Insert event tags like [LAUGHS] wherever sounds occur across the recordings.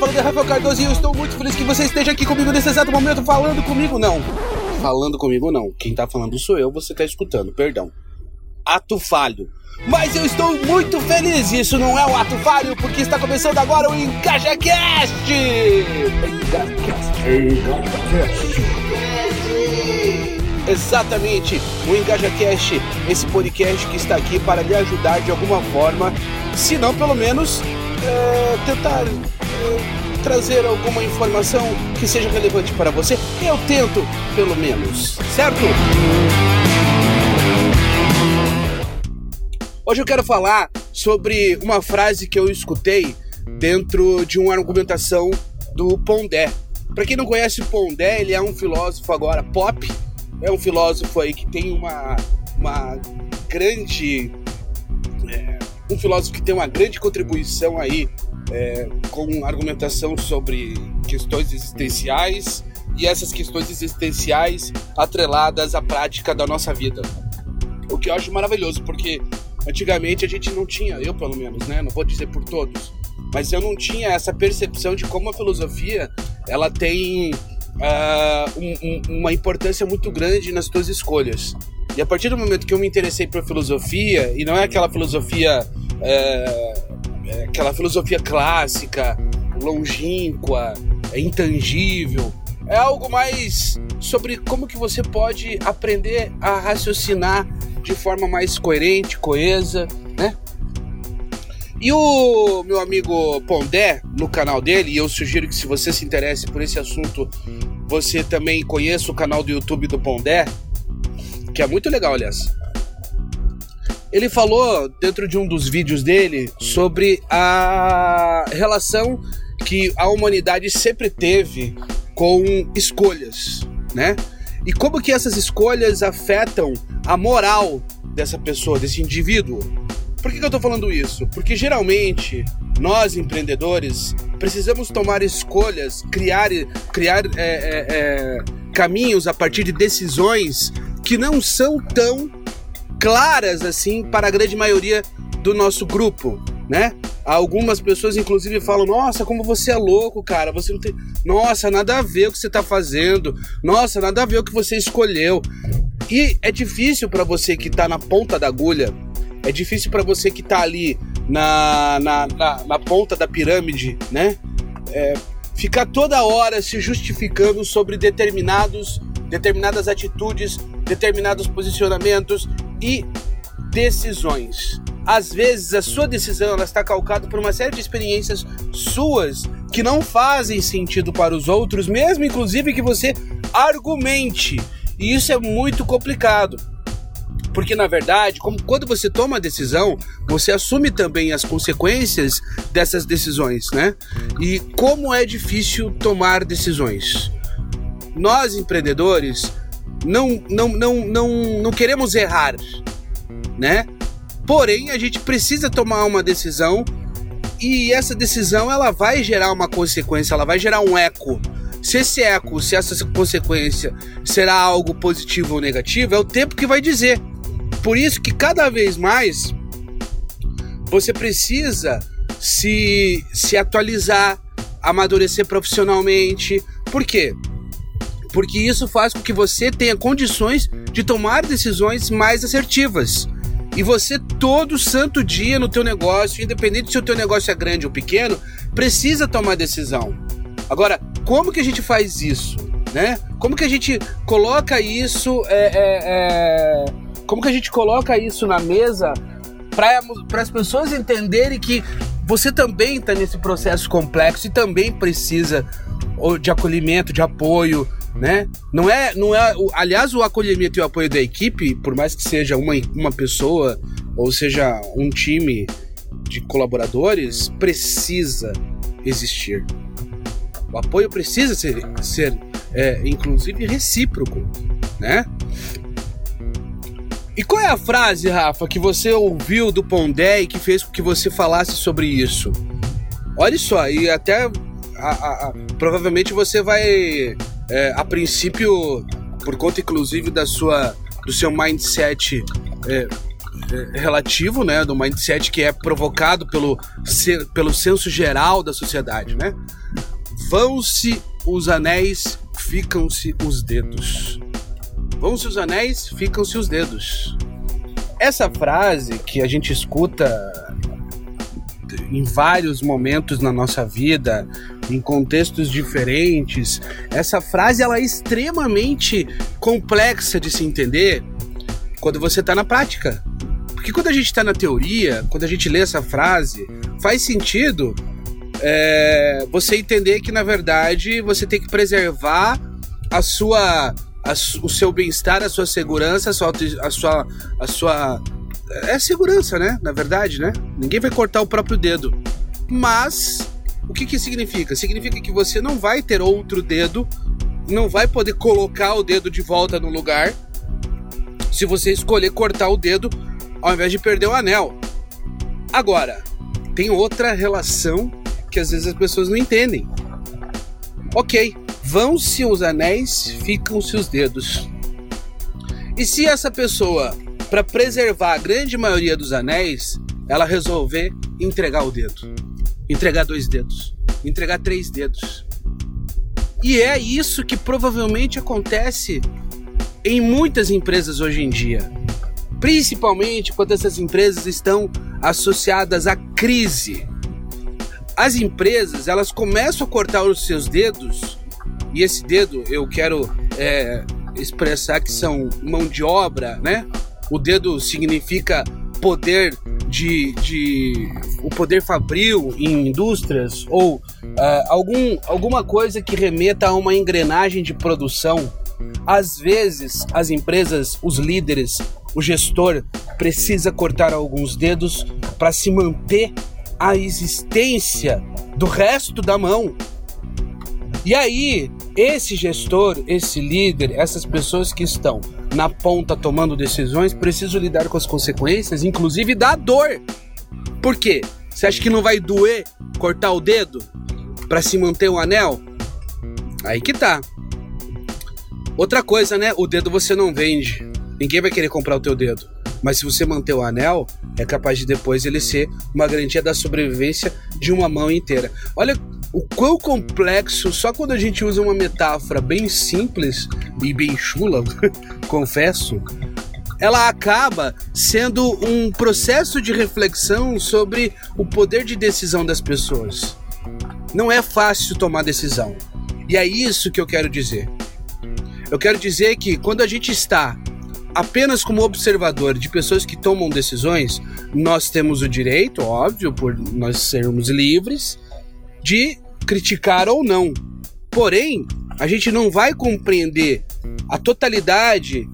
falando é Rafael Cardoso e eu estou muito feliz que você esteja aqui comigo nesse exato momento falando comigo, não. Falando comigo, não. Quem tá falando sou eu, você tá escutando, perdão. Ato falho. Mas eu estou muito feliz, isso não é um ato falho, porque está começando agora o EngajaCast! EngajaCast. Exatamente, o EngajaCast, esse podcast que está aqui para lhe ajudar de alguma forma, se não pelo menos é, tentar é, trazer alguma informação que seja relevante para você. Eu tento, pelo menos, certo? Hoje eu quero falar sobre uma frase que eu escutei dentro de uma argumentação do Pondé. Para quem não conhece Pondé, ele é um filósofo agora pop, é um filósofo aí que tem uma, uma grande é, um filósofo que tem uma grande contribuição aí é, com argumentação sobre questões existenciais e essas questões existenciais atreladas à prática da nossa vida. O que eu acho maravilhoso, porque antigamente a gente não tinha, eu pelo menos, né? Não vou dizer por todos, mas eu não tinha essa percepção de como a filosofia ela tem uh, um, um, uma importância muito grande nas tuas escolhas. E a partir do momento que eu me interessei por filosofia, e não é aquela filosofia, é, é aquela filosofia clássica, longínqua, é intangível, é algo mais sobre como que você pode aprender a raciocinar de forma mais coerente, coesa, né? E o meu amigo Pondé, no canal dele, e eu sugiro que se você se interesse por esse assunto, você também conheça o canal do YouTube do Pondé, que é muito legal, aliás. Ele falou dentro de um dos vídeos dele sobre a relação que a humanidade sempre teve com escolhas, né? E como que essas escolhas afetam a moral dessa pessoa, desse indivíduo. Por que, que eu estou falando isso? Porque geralmente nós empreendedores precisamos tomar escolhas, criar, criar é, é, é, caminhos a partir de decisões que não são tão claras assim para a grande maioria do nosso grupo, né? Algumas pessoas, inclusive, falam: Nossa, como você é louco, cara. Você não tem. Nossa, nada a ver o que você está fazendo. Nossa, nada a ver o que você escolheu. E é difícil para você que está na ponta da agulha, é difícil para você que está ali na, na, na, na, ponta da pirâmide, né? É, ficar toda hora se justificando sobre determinados, determinadas atitudes, determinados posicionamentos e decisões. Às vezes a sua decisão ela está calcada por uma série de experiências suas que não fazem sentido para os outros, mesmo inclusive que você argumente. E isso é muito complicado. Porque na verdade, como, quando você toma a decisão, você assume também as consequências dessas decisões, né? E como é difícil tomar decisões. Nós empreendedores não não não não, não queremos errar, né? Porém, a gente precisa tomar uma decisão e essa decisão ela vai gerar uma consequência, ela vai gerar um eco. Se esse eco, se essa consequência será algo positivo ou negativo, é o tempo que vai dizer. Por isso que cada vez mais você precisa se, se atualizar, amadurecer profissionalmente. Por quê? Porque isso faz com que você tenha condições de tomar decisões mais assertivas. E você todo santo dia no teu negócio, independente se o teu negócio é grande ou pequeno, precisa tomar decisão. Agora, como que a gente faz isso, né? Como que a gente coloca isso, é, é, é... como que a gente coloca isso na mesa para as pessoas entenderem que você também está nesse processo complexo e também precisa de acolhimento, de apoio, né? Não é, não é, aliás, o acolhimento e o apoio da equipe, por mais que seja uma, uma pessoa ou seja um time de colaboradores, precisa existir. O apoio precisa ser, ser é, inclusive recíproco, né? E qual é a frase, Rafa, que você ouviu do Pondé e que fez com que você falasse sobre isso? Olha só, e até a, a, a, provavelmente você vai é, a princípio, por conta inclusive da sua, do seu mindset é, é, relativo, né, do mindset que é provocado pelo, pelo senso geral da sociedade, né? Vão-se os anéis, ficam-se os dedos. Vão-se os anéis, ficam-se os dedos. Essa frase que a gente escuta em vários momentos na nossa vida, em contextos diferentes, essa frase ela é extremamente complexa de se entender quando você está na prática. Porque quando a gente está na teoria, quando a gente lê essa frase, faz sentido é, você entender que na verdade você tem que preservar a sua, a, o seu bem-estar, a sua segurança, a sua, a sua, a sua é segurança, né? Na verdade, né? Ninguém vai cortar o próprio dedo. Mas o que que significa? Significa que você não vai ter outro dedo, não vai poder colocar o dedo de volta no lugar se você escolher cortar o dedo ao invés de perder o anel. Agora, tem outra relação que às vezes as pessoas não entendem. Ok, vão-se os anéis, ficam-se os dedos. E se essa pessoa, para preservar a grande maioria dos anéis, ela resolver entregar o dedo, entregar dois dedos, entregar três dedos? E é isso que provavelmente acontece em muitas empresas hoje em dia. Principalmente quando essas empresas estão associadas à crise as empresas elas começam a cortar os seus dedos e esse dedo eu quero é, expressar que são mão de obra, né? O dedo significa poder de, de o poder fabril em indústrias ou uh, algum, alguma coisa que remeta a uma engrenagem de produção. Às vezes, as empresas, os líderes, o gestor precisa cortar alguns dedos para se manter a existência do resto da mão. E aí, esse gestor, esse líder, essas pessoas que estão na ponta tomando decisões precisam lidar com as consequências, inclusive da dor. Por quê? Você acha que não vai doer cortar o dedo para se manter um anel? Aí que tá. Outra coisa, né? O dedo você não vende. Ninguém vai querer comprar o teu dedo. Mas se você manter o anel, é capaz de depois ele ser uma garantia da sobrevivência de uma mão inteira. Olha o quão complexo, só quando a gente usa uma metáfora bem simples e bem chula, [LAUGHS] confesso, ela acaba sendo um processo de reflexão sobre o poder de decisão das pessoas. Não é fácil tomar decisão. E é isso que eu quero dizer. Eu quero dizer que quando a gente está apenas como observador de pessoas que tomam decisões, nós temos o direito, óbvio, por nós sermos livres, de criticar ou não. Porém, a gente não vai compreender a totalidade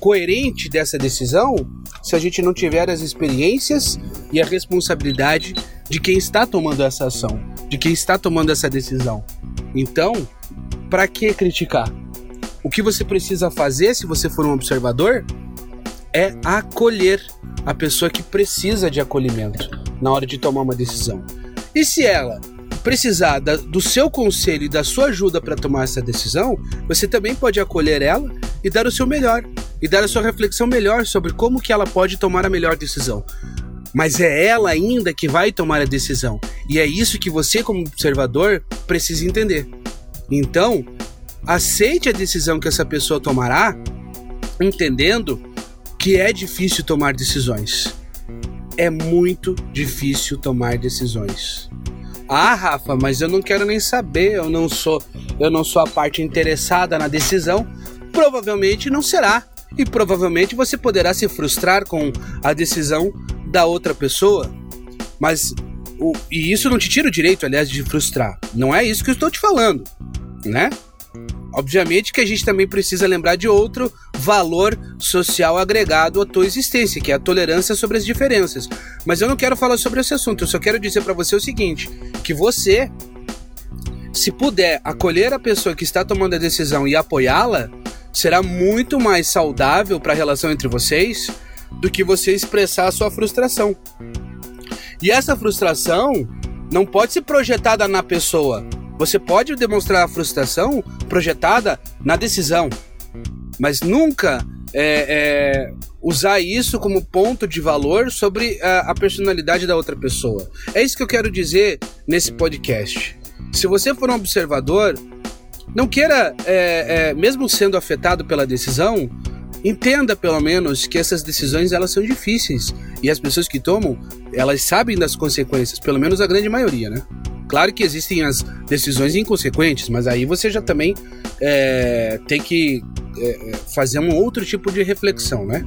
coerente dessa decisão se a gente não tiver as experiências e a responsabilidade de quem está tomando essa ação, de quem está tomando essa decisão. Então, para que criticar? O que você precisa fazer, se você for um observador, é acolher a pessoa que precisa de acolhimento na hora de tomar uma decisão. E se ela precisar da, do seu conselho e da sua ajuda para tomar essa decisão, você também pode acolher ela e dar o seu melhor e dar a sua reflexão melhor sobre como que ela pode tomar a melhor decisão. Mas é ela ainda que vai tomar a decisão. E é isso que você, como observador, precisa entender. Então, aceite a decisão que essa pessoa tomará, entendendo que é difícil tomar decisões. É muito difícil tomar decisões. Ah, Rafa, mas eu não quero nem saber, eu não sou, eu não sou a parte interessada na decisão. Provavelmente não será. E provavelmente você poderá se frustrar com a decisão da outra pessoa. Mas o, e isso não te tira o direito, aliás, de frustrar. Não é isso que eu estou te falando, né? Obviamente que a gente também precisa lembrar de outro valor social agregado à tua existência, que é a tolerância sobre as diferenças. Mas eu não quero falar sobre esse assunto, eu só quero dizer para você o seguinte, que você se puder acolher a pessoa que está tomando a decisão e apoiá-la, será muito mais saudável para a relação entre vocês do que você expressar a sua frustração. E essa frustração não pode ser projetada na pessoa, você pode demonstrar a frustração projetada na decisão, mas nunca é, é, usar isso como ponto de valor sobre a, a personalidade da outra pessoa. É isso que eu quero dizer nesse podcast. Se você for um observador, não queira, é, é, mesmo sendo afetado pela decisão, entenda pelo menos que essas decisões elas são difíceis e as pessoas que tomam elas sabem das consequências, pelo menos a grande maioria, né? Claro que existem as decisões inconsequentes, mas aí você já também é, tem que é, fazer um outro tipo de reflexão, né?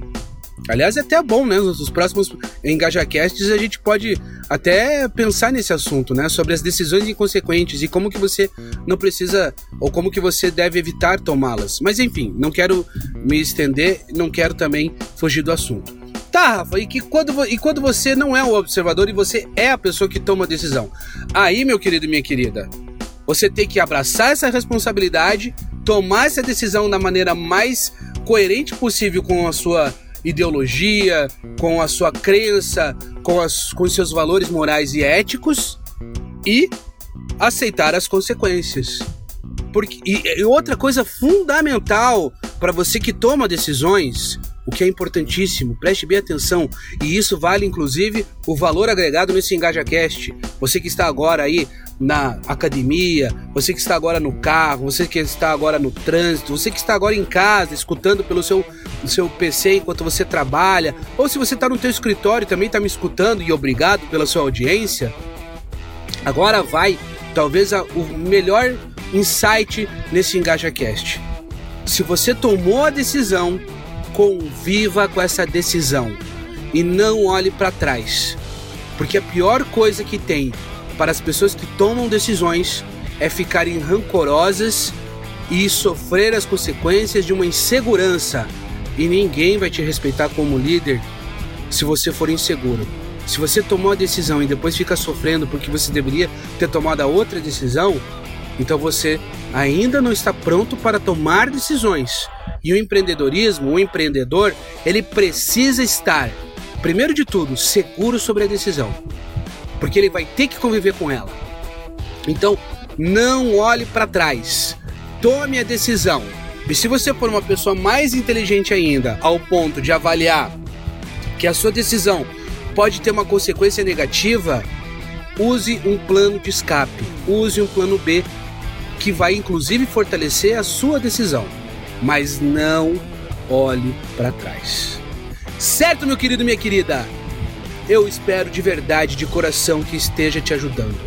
Aliás, é até bom, né? Nos próximos EngajaCasts a gente pode até pensar nesse assunto, né? Sobre as decisões inconsequentes e como que você não precisa ou como que você deve evitar tomá-las. Mas enfim, não quero me estender, não quero também fugir do assunto. Tá, Rafa, e, que quando, e quando você não é o observador e você é a pessoa que toma a decisão? Aí, meu querido e minha querida, você tem que abraçar essa responsabilidade, tomar essa decisão da maneira mais coerente possível com a sua ideologia, com a sua crença, com, as, com seus valores morais e éticos e aceitar as consequências. Porque, e, e outra coisa fundamental para você que toma decisões o que é importantíssimo, preste bem atenção, e isso vale inclusive o valor agregado nesse EngajaCast. Você que está agora aí na academia, você que está agora no carro, você que está agora no trânsito, você que está agora em casa, escutando pelo seu, seu PC enquanto você trabalha, ou se você está no teu escritório também está me escutando e obrigado pela sua audiência. Agora vai, talvez a, o melhor insight nesse EngajaCast. Se você tomou a decisão conviva com essa decisão e não olhe para trás. Porque a pior coisa que tem para as pessoas que tomam decisões é ficarem rancorosas e sofrer as consequências de uma insegurança. E ninguém vai te respeitar como líder se você for inseguro. Se você tomou a decisão e depois fica sofrendo porque você deveria ter tomado a outra decisão, então você ainda não está pronto para tomar decisões. E o empreendedorismo, o empreendedor, ele precisa estar, primeiro de tudo, seguro sobre a decisão, porque ele vai ter que conviver com ela. Então, não olhe para trás, tome a decisão. E se você for uma pessoa mais inteligente ainda, ao ponto de avaliar que a sua decisão pode ter uma consequência negativa, use um plano de escape, use um plano B que vai inclusive fortalecer a sua decisão mas não olhe para trás. Certo, meu querido, minha querida? Eu espero de verdade, de coração, que esteja te ajudando.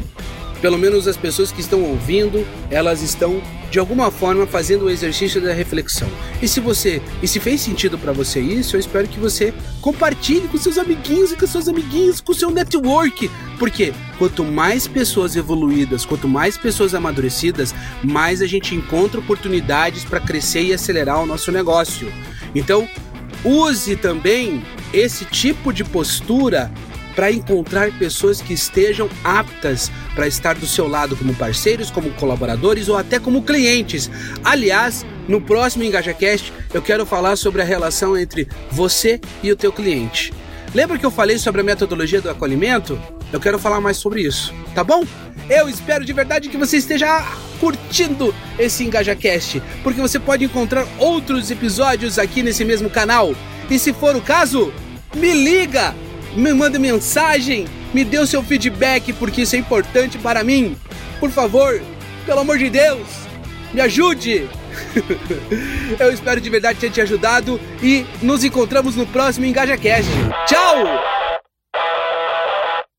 Pelo menos as pessoas que estão ouvindo, elas estão de alguma forma fazendo o exercício da reflexão. E se você, e se fez sentido para você isso, eu espero que você compartilhe com seus amiguinhos e com suas amiguinhas, com seu network, porque quanto mais pessoas evoluídas, quanto mais pessoas amadurecidas, mais a gente encontra oportunidades para crescer e acelerar o nosso negócio. Então, use também esse tipo de postura para encontrar pessoas que estejam aptas para estar do seu lado como parceiros, como colaboradores ou até como clientes. Aliás, no próximo EngajaCast eu quero falar sobre a relação entre você e o teu cliente. Lembra que eu falei sobre a metodologia do acolhimento? Eu quero falar mais sobre isso, tá bom? Eu espero de verdade que você esteja curtindo esse EngajaCast, porque você pode encontrar outros episódios aqui nesse mesmo canal. E se for o caso, me liga! Me mande mensagem, me dê o seu feedback, porque isso é importante para mim. Por favor, pelo amor de Deus, me ajude! [LAUGHS] Eu espero de verdade ter te ajudado e nos encontramos no próximo EngajaCast. Tchau!